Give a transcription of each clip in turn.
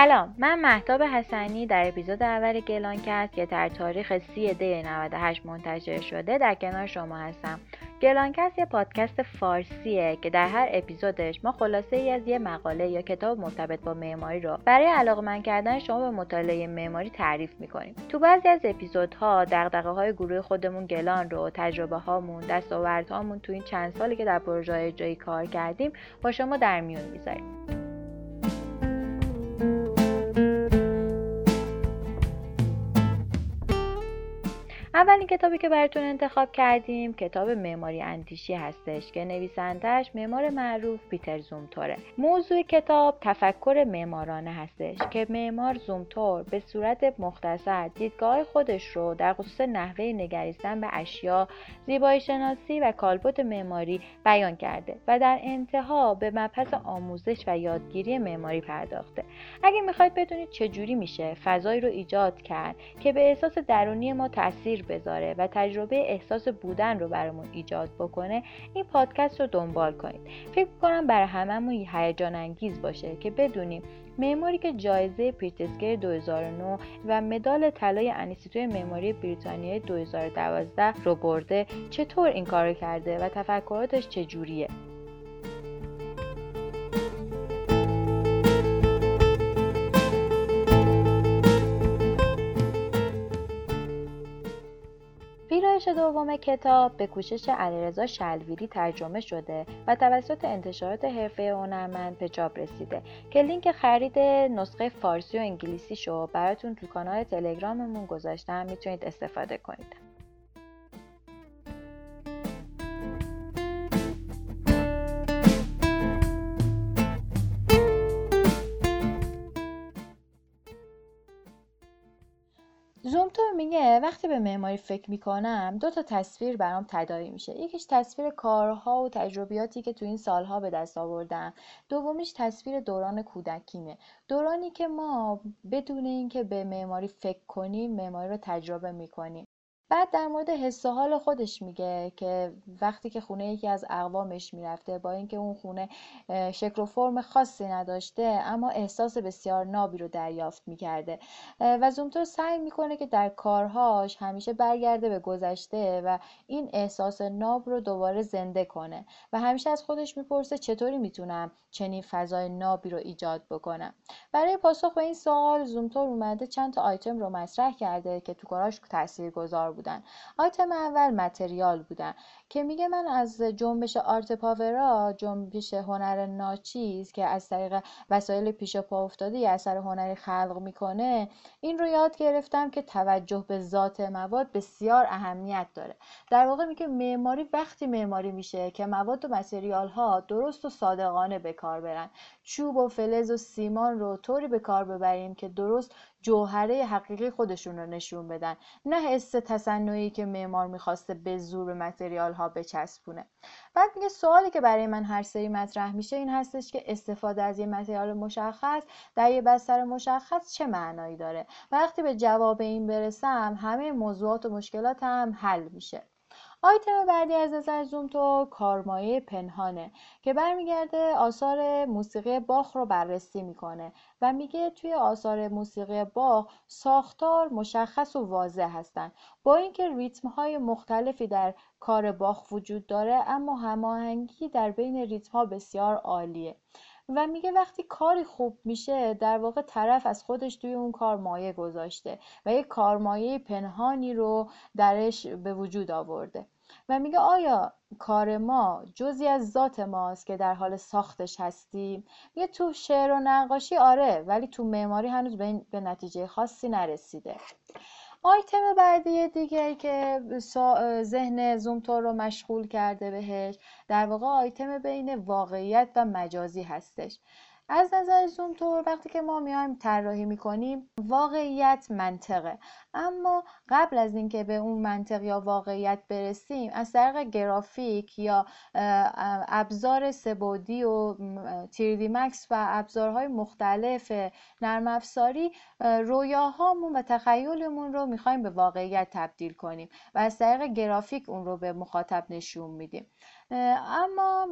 سلام من محتاب حسنی در اپیزود اول گلانکست که در تاریخ 3 دی 98 منتشر شده در کنار شما هستم. گلانکست یه پادکست فارسیه که در هر اپیزودش ما خلاصه ای از یه مقاله یا کتاب مرتبط با معماری رو برای علاقمند کردن شما به مطالعه معماری تعریف می‌کنیم. تو بعضی از اپیزودها دغدغه های گروه خودمون گلان رو تجربه هامون دستاوردهامون تو این چند سالی که در پروژه اجرایی کار کردیم با شما در میون می‌ذاریم. اولین کتابی که براتون انتخاب کردیم کتاب معماری اندیشی هستش که نویسندهش معمار معروف پیتر زومتوره. موضوع کتاب تفکر معمارانه هستش که معمار زومتور به صورت مختصر دیدگاه خودش رو در خصوص نحوه نگریستن به اشیا زیبایی شناسی و کالبد معماری بیان کرده و در انتها به مبحث آموزش و یادگیری معماری پرداخته. اگه می‌خواید بدونید چجوری میشه فضایی رو ایجاد کرد که به احساس درونی ما تاثیر بذاره و تجربه احساس بودن رو برامون ایجاد بکنه این پادکست رو دنبال کنید. فکر کنم برای هممون هیجان انگیز باشه که بدونیم معماری که جایزه پریتسکر 2009 و مدال طلای انیستیتوی معماری بریتانیای 2012 رو برده چطور این کار کرده و تفکراتش چجوریه؟ ویرایش دوم کتاب به کوشش علیرضا شلویری ترجمه شده و توسط انتشارات حرفه هنرمند به چاپ رسیده. که لینک خرید نسخه فارسی و انگلیسی شو براتون تو کانال تلگراممون گذاشتم می‌تونید استفاده کنید. میگه وقتی به معماری فکر می‌کنم دو تا تصویر برام تداعی میشه. یکیش تصویر کارها و تجربیاتی که تو این سالها به دست آوردم. دومیش تصویر دوران کودکیمه. دورانی که ما بدون اینکه به معماری فکر کنیم معماری رو تجربه می‌کنیم. بعد در مورد حس و حال خودش میگه که وقتی که خونه یکی از اقوامش می‌رفته با اینکه اون خونه شکل و فرم خاصی نداشته اما احساس بسیار نابی رو دریافت می‌کرده. و زومتور سعی می‌کنه که در کارهاش همیشه برگرده به گذشته و این احساس ناب رو دوباره زنده کنه. و همیشه از خودش می‌پرسه چطوری می‌تونم چنین فضای نابی رو ایجاد بکنم. برای پاسخ به این سوال زومتور اومده چند تا آیتم رو مطرح کرده که تو کاراش تاثیرگذار بودن. آیتم اول متریال بودن که میگه من از جنبش آرت پاورا جنبش هنر ناچیز که از طریق وسایل پیش پا افتاده یه اثر هنری خلق می‌کنه این رو یاد گرفتم که توجه به ذات مواد بسیار اهمیت داره. در واقع میگه معماری وقتی معماری میشه که مواد و متریال ها درست و صادقانه به کار برن. چوب و فلز و سیمان رو طوری به کار ببریم که درست جوهره حقیقی خودشون رو نشون بدن نه حس تصنعی که معمار می‌خواسته به زور به متریال ها بچسبونه. بعد میگه سوالی که برای من هر سری مطرح میشه این هستش که استفاده از یه متریال مشخص در یه بستر مشخص چه معنایی داره؟ وقتی به جواب این برسم همه موضوعات و مشکلات هم حل میشه. آیتم بعدی از نظر زومتو کارمایه پنهانه که برمیگرده آثار موسیقی باخ رو بررسی می‌کنه و میگه توی آثار موسیقی باخ ساختار مشخص و واضح هستن. با اینکه ریتم های مختلفی در کار باخ وجود داره اما هماهنگی در بین ریتم ها بسیار عالیه. و میگه وقتی کاری خوب میشه در واقع طرف از خودش توی اون کار مایه گذاشته و یک کارمایه پنهانی رو درش به وجود آورده. و میگه آیا کار ما جزی از ذات ماست که در حال ساختش هستیم؟ میگه تو شعر و نقاشی آره ولی تو معماری هنوز به, به نتیجه خاصی نرسیده. آیتم بعدی دیگه که ذهن زومتور رو مشغول کرده بهش در واقع آیتم بین واقعیت و مجازی هستش. از نظر زومتور وقتی که ما میایم طراحی می‌کنیم واقعیت منطقه. اما قبل از اینکه به اون منطق یا واقعیت برسیم از طریق گرافیک یا ابزار سبودی و تیردی مکس و ابزارهای مختلف نرم افزاری رویاهامون و تخیلمون رو می‌خوایم به واقعیت تبدیل کنیم و از طریق گرافیک اون رو به مخاطب نشون میدیم. اما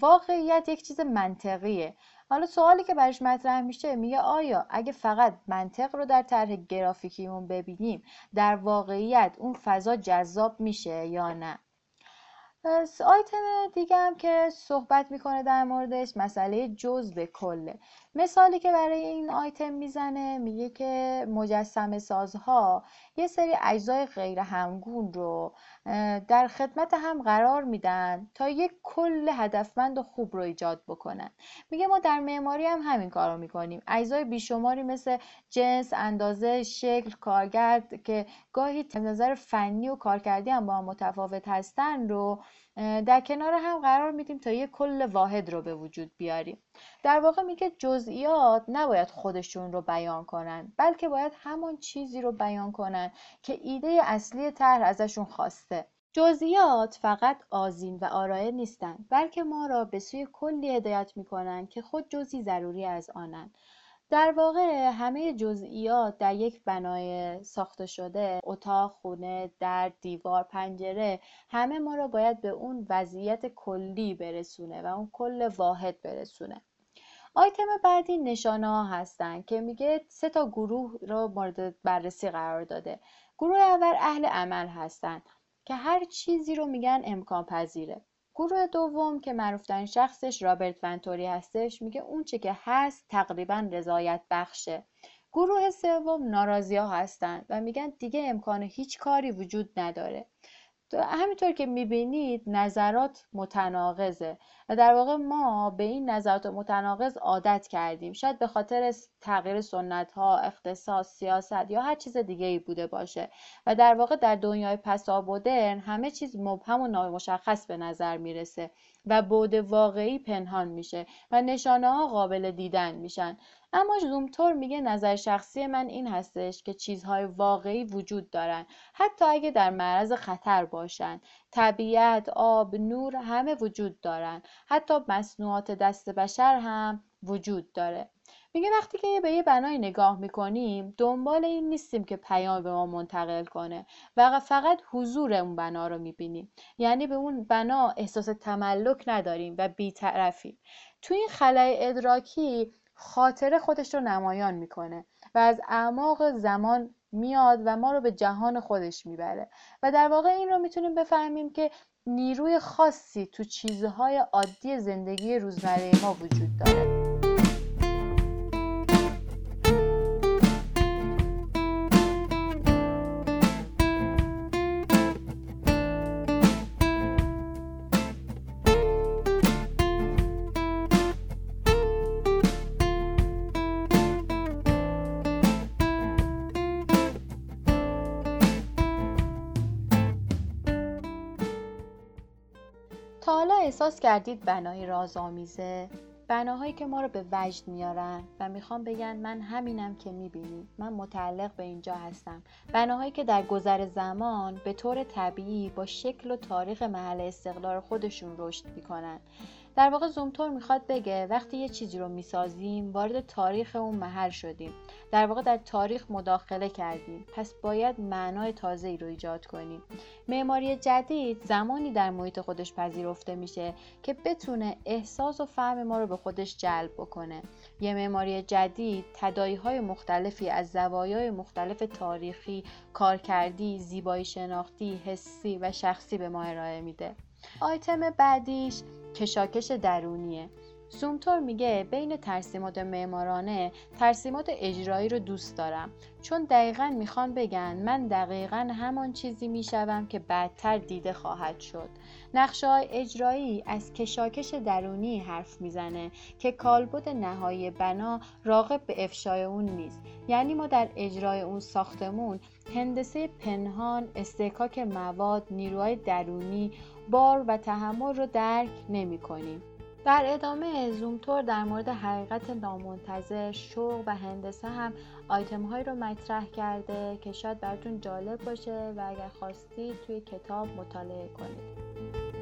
واقعیت یک چیز منطقیه. حالا سوالی که برش مطرح میشه میگه آیا اگه فقط منطق رو در طرح گرافیکیمون ببینیم در واقعیت اون فضا جذاب میشه یا نه؟ آیتم دیگه هم که صحبت می‌کنه در موردش مسئله جزء کله. مثالی که برای این آیتم می‌زنه میگه که مجسم سازها یه سری اجزای غیر همگون رو در خدمت هم قرار میدن تا یک کل هدفمند و خوب رو ایجاد بکنن. میگه ما در معماری هم همین کار رو می‌کنیم. اجزای بیشماری مثل جنس اندازه شکل کارگرد که گاهی نظر فنی و کارکردی هم با هم متفاوت هستن رو در کنار هم قرار میدیم تا یک کل واحد رو به وجود بیاریم. در واقع میگه جزئیات نباید خودشون رو بیان کنن بلکه باید همان چیزی رو بیان کنن که ایده اصلی طرح ازشون خواسته. جزئیات فقط آزین و آرایه نیستند بلکه ما را به سوی کلی هدایت می‌کنند که خود جزئی ضروری از آنند در واقع همه جزئیات در یک بنای ساخته شده اتاق خونه در دیوار پنجره همه ما را باید به اون وضعیت کلی برسونه و اون کل واحد برسونه. آیتم بعدی نشانه ها هستن که میگه سه تا گروه رو مورد بررسی قرار داده. گروه اول اهل عمل هستن که هر چیزی رو میگن امکان پذیره گروه دوم که معروفترین شخصش رابرت ونتوری هستش میگه اون چه که هست تقریبا رضایت بخشه. گروه سوم ناراضی ها هستن و میگن دیگه امکان هیچ کاری وجود نداره. همینطور که می‌بینید نظرات متناقضه. و در واقع ما به این نظرات متناقض عادت کردیم. شاید به خاطر تغییر سنت ها اقتصاد سیاست یا هر چیز دیگه ای بوده باشه. و در واقع در دنیای پسابودرن همه چیز مبهم و نامشخص به نظر می‌رسه. و بود واقعی پنهان میشه و نشانه ها قابل دیدن میشن. اما زومتور میگه نظر شخصی من این هستش که چیزهای واقعی وجود دارن حتی اگه در معرض خطر باشن. طبیعت آب نور همه وجود دارن. حتی مصنوعات دست بشر هم وجود داره. میگه وقتی که به یه بنای نگاه می‌کنیم دنبال این نیستیم که پیام به ما منتقل کنه و فقط حضور اون بنا رو می‌بینیم. یعنی به اون بنا احساس تملک نداریم و بیطرفیم. تو این خلای ادراکی خاطره خودش رو نمایان می‌کنه و از اعماق زمان میاد و ما رو به جهان خودش می‌بره. و در واقع این رو می‌تونیم بفهمیم که نیروی خاصی تو چیزهای عادی زندگی روزمره ما وجود داره. احساس کردید بنای رازآمیزه؟ بناهایی که ما رو به وجد میارن و می‌خوام بگن من همینم که می‌بینید من متعلق به اینجا هستم. بناهایی که در گذر زمان به طور طبیعی با شکل و تاریخ محل استقلال خودشون رشد می‌کنن. در واقع زومتور می‌خواد بگه وقتی یه چیزی رو می‌سازیم وارد تاریخ اون محل شدیم. در واقع در تاریخ مداخله کردیم. پس باید معنای تازه ای رو ایجاد کنیم. معماری جدید زمانی در محیط خودش پذیرفته میشه که بتونه احساس و فهم ما رو به خودش جلب بکنه. یه معماری جدید تدایی های مختلفی از زوایای مختلف تاریخی کارکردی زیبایی شناختی حسی و شخصی به ما ارائه میده. آیتم بعدیش کشاکش درونیه. سومتور میگه بین ترسیمات معمارانه ترسیمات اجرایی رو دوست دارم. چون دقیقا می‌خوان بگن من دقیقا همان چیزی می‌شوم که بعدتر دیده خواهد شد. نقشه های اجرایی از کشاکش درونی حرف می‌زنه که کالبد نهایی بنا راقب به افشای اون نیست. یعنی ما در اجرای اون ساختمون هندسه پنهان استحکاک مواد نیروهای درونی بار و تحمل رو درک نمی کنیم. در ادامه زومتور در مورد حقیقت نامنتظر شوق و هندسه هم آیتم هایی رو مطرح کرده که شاید براتون جالب باشه و اگر خواستید توی کتاب مطالعه کنید.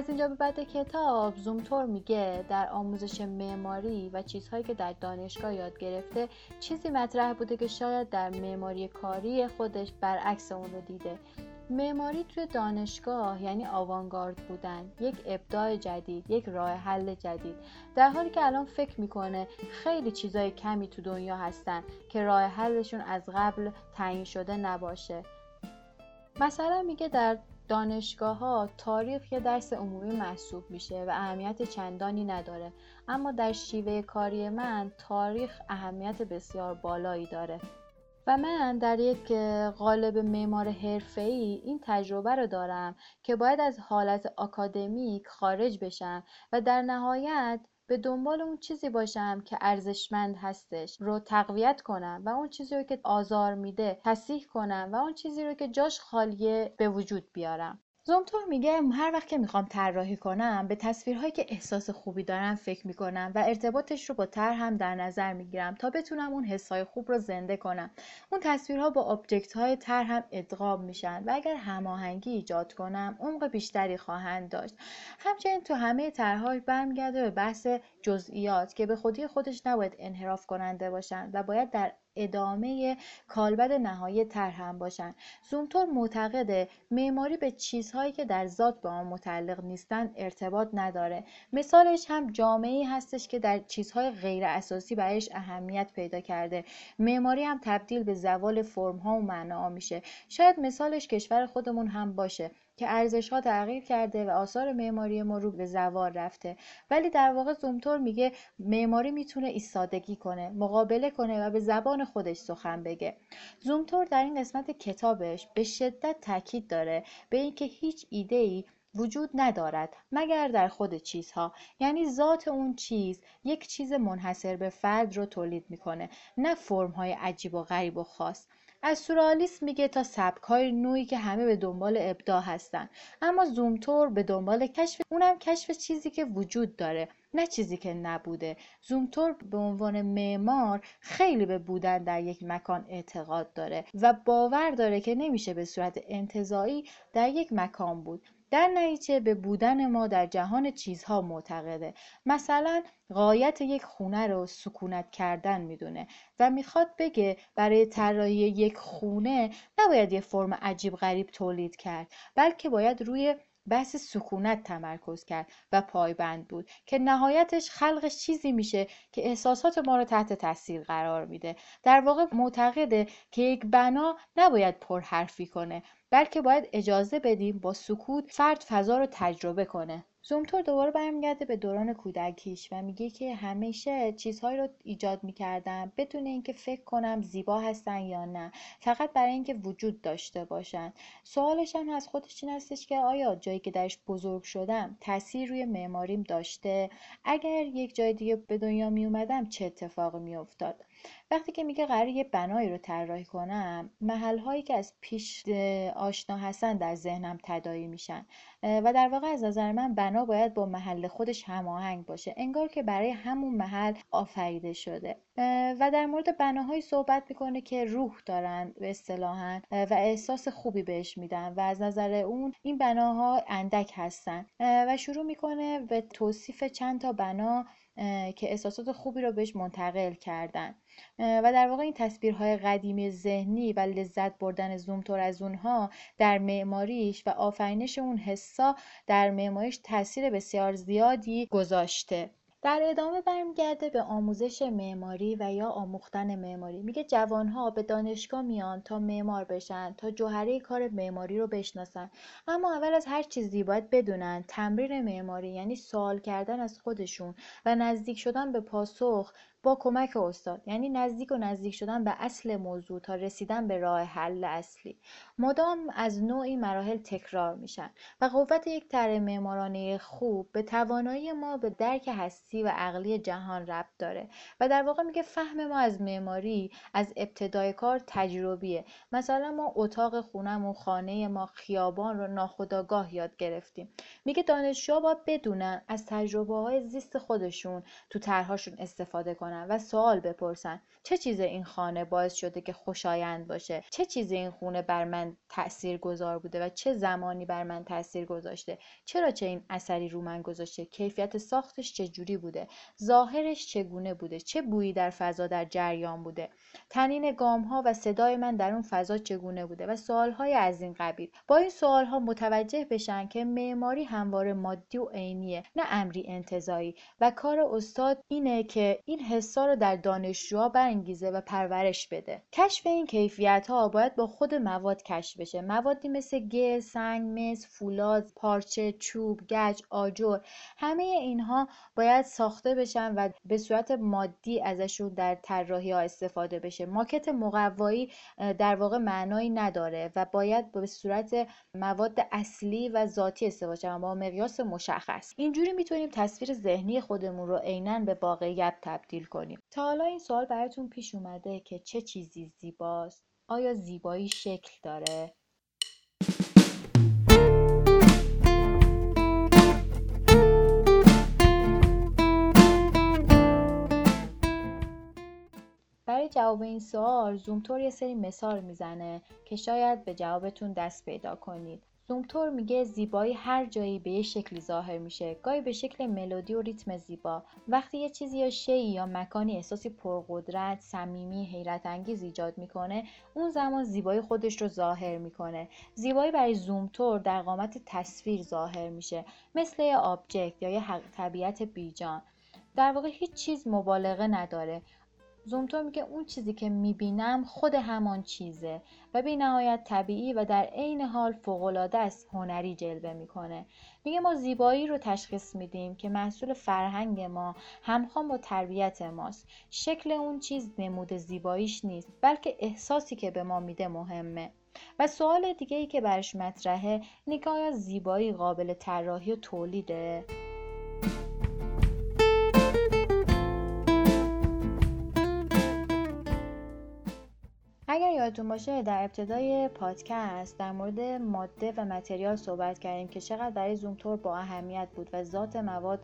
از اینجا به بعد کتاب زومتور میگه در آموزش معماری و چیزهایی که در دانشگاه یاد گرفته چیزی مطرح بوده که شاید در معماری کاری خودش برعکس اون رو دیده. معماری توی دانشگاه یعنی آوانگارد بودن یک ابداع جدید یک راه حل جدید. در حالی که الان فکر می‌کنه خیلی چیزای کمی تو دنیا هستن که راه حلشون از قبل تعیین شده نباشه. مثلا میگه در دانشگاه ها تاریخ یه درس عمومی محسوب میشه و اهمیت چندانی نداره. اما در شیوه کاری من تاریخ اهمیت بسیار بالایی داره. و من در یک قالب معمار حرفه‌ای این تجربه رو دارم که باید از حالت آکادمیک خارج بشم و در نهایت به دنبال اون چیزی باشم که ارزشمند هستش رو تقویت کنم و اون چیزی رو که آزار میده تصیح کنم و اون چیزی رو که جاش خالیه به وجود بیارم. زومتور میگه هر وقت که می‌خوام طراحی کنم به تصویرهایی که احساس خوبی دارم فکر می‌کنم و ارتباطش رو با تر هم در نظر می‌گیرم تا بتونم اون حسای خوب رو زنده کنم. اون تصویرها با آبجکت های تر هم ادغام میشن و اگر هماهنگی ایجاد کنم عمق بیشتری خواهند داشت. همچنین تو همه طرحهاش برمیگرده به بحث جزئیات که به خودی خودش نباید انحراف کننده باشند و باید در ادامه کالبد نهایی طرح هم باشن زومتور معتقده معماری به چیزهایی که در ذات به آن متعلق نیستن ارتباط نداره. مثالش هم جامعه هستش که در چیزهای غیر اساسی برایش اهمیت پیدا کرده. معماری هم تبدیل به زوال فرم ها و معنا میشه. شاید مثالش کشور خودمون هم باشه. که ها تغییر کرده و آثار معماری ما رو به زوال رفته. ولی در واقع زومتور میگه معماری می‌تونه ایستادگی کنه مقابله کنه و به زبان خودش سخن بگه. زومتور در این قسمت کتابش به شدت تاکید داره به اینکه هیچ ایده ای وجود ندارد مگر در خود چیزها. یعنی ذات اون چیز یک چیز منحصر به فرد رو تولید می‌کنه نه فرم های عجیب و غریب و خاص. از میگه تا های نوعی که همه به دنبال ابداع هستن. اما زومتور به دنبال کشف اونم کشف چیزی که وجود داره نه چیزی که نبوده. زومتور به عنوان معمار خیلی به بودن در یک مکان اعتقاد داره و باور داره که نمیشه به صورت انتظایی در یک مکان بود. در نتیجه به بودن ما در جهان چیزها معتقده. مثلا قایت یک خونه رو سکونت کردن می‌دونه و می‌خواد بگه برای طراحی یک خونه نباید یه فرم عجیب غریب تولید کرد بلکه باید روی بحث سکونت تمرکز کرد و پایبند بود که نهایتش خلقش چیزی میشه که احساسات ما رو تحت تاثیر قرار میده. در واقع معتقده که یک بنا نباید پرحرفی کنه بلکه باید اجازه بدیم با سکوت فرد فضا رو تجربه کنه. زومتور دوباره برمیگرده به دوران کودکیش و میگه که همیشه چیزهایی رو ایجاد می‌کردم بدون اینکه فکر کنم زیبا هستن یا نه. فقط برای اینکه وجود داشته باشن. سوالش هم از خودش این هستش که آیا جایی که درش بزرگ شدم تاثیر روی معماریم داشته؟ اگر یک جای دیگه به دنیا میومدم چه اتفاقی میافتاد؟ وقتی که میگه قرار یه بنایی رو طراحی کنم محل هایی که از پیش آشنا هستن در ذهنم تدایی میشن. و در واقع از نظر من بنا باید با محل خودش هماهنگ باشه. انگار که برای همون محل آفریده شده. و در مورد بناهایی صحبت می‌کنه که روح دارن به اصطلاحا و احساس خوبی بهش میدن و از نظر اون این بناها اندک هستن. و شروع می‌کنه به توصیف چند تا بنا که احساسات خوبی رو بهش منتقل کردن. و در واقع این تصویرهای قدیمی ذهنی و لذت بردن زومتور از اونها در معماریش و آفرینش اون حسا در معماریش تاثیر بسیار زیادی گذاشته. در ادامه برمیگرده به آموزش معماری و یا آموختن معماری. میگه جوانها به دانشگاه میان تا معمار بشن تا جوهره کار معماری رو بشناسن. اما اول از هر چیزی باید بدونن تمرین معماری یعنی سوال کردن از خودشون و نزدیک شدن به پاسخ با کمک استاد یعنی نزدیک و نزدیک شدن به اصل موضوع تا رسیدن به راه حل اصلی. مدام از نوعی مراحل تکرار میشن و قوت یک طرح معمارانه خوب به توانایی ما به درک هستی و عقلی جهان ربط داره و در واقع میگه فهم ما از معماری از ابتدای کار تجربیه. مثلا ما اتاق خونم خانه ما خیابان رو ناخداگاه یاد گرفتیم. میگه دانشجوها باید بدونن از تجربه های زیست خودشون تو طرحهاشون استفاده کنن. کنن و سوال بپرسن. چه چیز این خانه باعث شده که خوشایند باشه؟ چه چیز این خونه بر من تأثیر گذار بوده و چه زمانی بر من تاثیر گذاشته؟ چرا چه این اثری رو من گذاشته؟ کیفیت ساختش چجوری بوده؟ ظاهرش چگونه بوده؟ چه بویی در فضا در جریان بوده؟ تنین گام ها و صدای من در اون فضا چگونه بوده؟ و سوال های از این قبیل. با این سوال ها متوجه بشن که معماری همواره مادی و عینیه نه امری انتظایی. و کار استاد اینه که این حسا رو در دانشجوها برانگیزه و پرورش بده. کشف این کیفیت ها باید با خود مواد کشف بشه. موادی مثل گل سنگ مس فولاد پارچه چوب گچ آجر همه اینها باید ساخته بشن و به صورت مادی ازشون در طراحی ها استفاده بشه. ماکت مقوایی در واقع معنایی نداره و باید به صورت مواد اصلی و ذاتی استفاده شن با مقیاس مشخص. اینجوری می‌تونیم تصویر ذهنی خودمون رو عینا به واقعیت تبدیل کنیم. تا حالا این سوال براتون پیش اومده که چه چیزی زیباست. آیا زیبایی شکل داره؟ برای جواب این سوال زومتور یه سری مثال می‌زنه که شاید به جوابتون دست پیدا کنید. زومتور میگه زیبایی هر جایی به یه شکلی ظاهر میشه. گاهی به شکل ملودی و ریتم زیبا. وقتی یه چیزی یا شیعی یا مکانی احساسی پرقدرت صمیمی حیرت انگیز ایجاد می‌کنه اون زمان زیبایی خودش رو ظاهر می‌کنه. زیبایی برای زومتور در قامت تصویر ظاهر میشه مثل یه آبجکت یا یه طبیعت بیجان. در واقع هیچ چیز مبالغه نداره. زومتور میگه اون چیزی که می‌بینم خود همان چیزه و بی نهایت طبیعی و در عین حال فوقالعاده است هنری جلوه می‌کنه. میگه ما زیبایی رو تشخیص میدیم که محصول فرهنگ ما همخوان با تربیت ماست. شکل اون چیز نمود زیباییش نیست بلکه احساسی که به ما میده مهمه. و سوال دیگه ای که برش مطرحه اینه که زیبایی قابل طراحی و تولیده؟ یادتون باشه در ابتدای پادکست در مورد ماده و متریال صحبت کردیم که چقدر برای زومتور با اهمیت بود و ذات مواد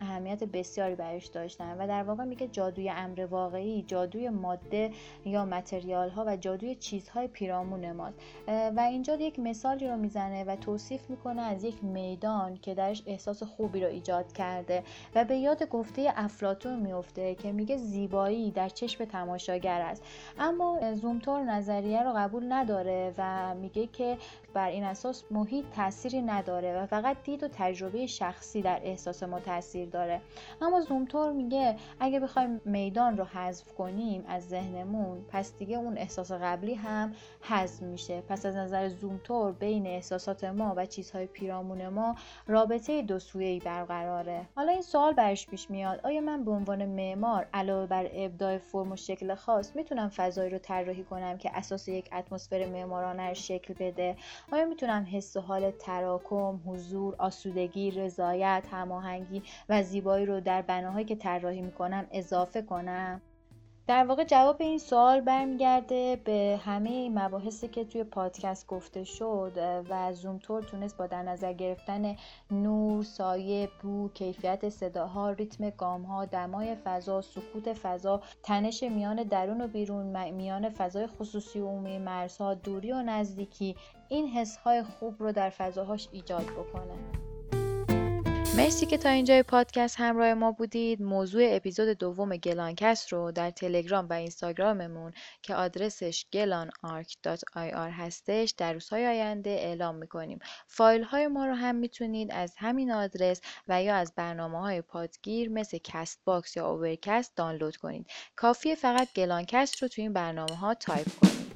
اهمیت بسیاری برش داشتن و در واقع میگه جادوی امر واقعی جادوی ماده یا متریال ها و جادوی چیزهای پیرامون ماست. و اینجا یک مثالی رو می‌زنه و توصیف می‌کنه از یک میدان که درش احساس خوبی رو ایجاد کرده و به یاد گفته افلاتون میفته که میگه زیبایی در چشم تماشاگر است. اما زومتور نظریه رو قبول نداره و میگه که بر این اساس محیط تأثیری نداره و فقط دید و تجربه شخصی در احساس ما تاثیر داره. اما زومتور میگه اگه بخوایم میدان رو حذف کنیم از ذهنمون پس دیگه اون احساس قبلی هم حذف میشه. پس از نظر زومتور بین احساسات ما و چیزهای پیرامون ما رابطه دو سویه‌ای برقراره. حالا این سوال برش پیش میاد آیا من به عنوان معمار علاوه بر ابداع فرم و شکل خاص می‌تونم فضایی رو طراحی کنم که اساس یک اتمسفر معمارانه شکل بده؟ آیا می‌تونم حس و حال تراکم حضور آسودگی رضایت هماهنگی و زیبایی رو در بناهایی که طراحی می‌کنم اضافه کنم؟ در واقع جواب این سوال برمیگرده به همه مباحثی که توی پادکست گفته شد و زومتور تونست با در نظر گرفتن نور، سایه، بو، کیفیت صداها، ریتم گامها، دمای فضا، سکوت فضا، تنش میان درون و بیرون، میان فضای خصوصی و عمومی مرزها، دوری و نزدیکی این حسهای خوب رو در فضاهاش ایجاد بکنه. مرسی که تا اینجای پادکست همراه ما بودید. موضوع اپیزود دوم گلانکست رو در تلگرام و اینستاگراممون که آدرسش gelanarc.ir هستش در روزهای آینده اعلام می‌کنیم. فایل های ما رو هم می‌تونید از همین آدرس و یا از برنامه های پادگیر مثل کست باکس یا اوورکست دانلود کنید. کافیه فقط گلانکست رو تو این برنامه ها تایپ کنید.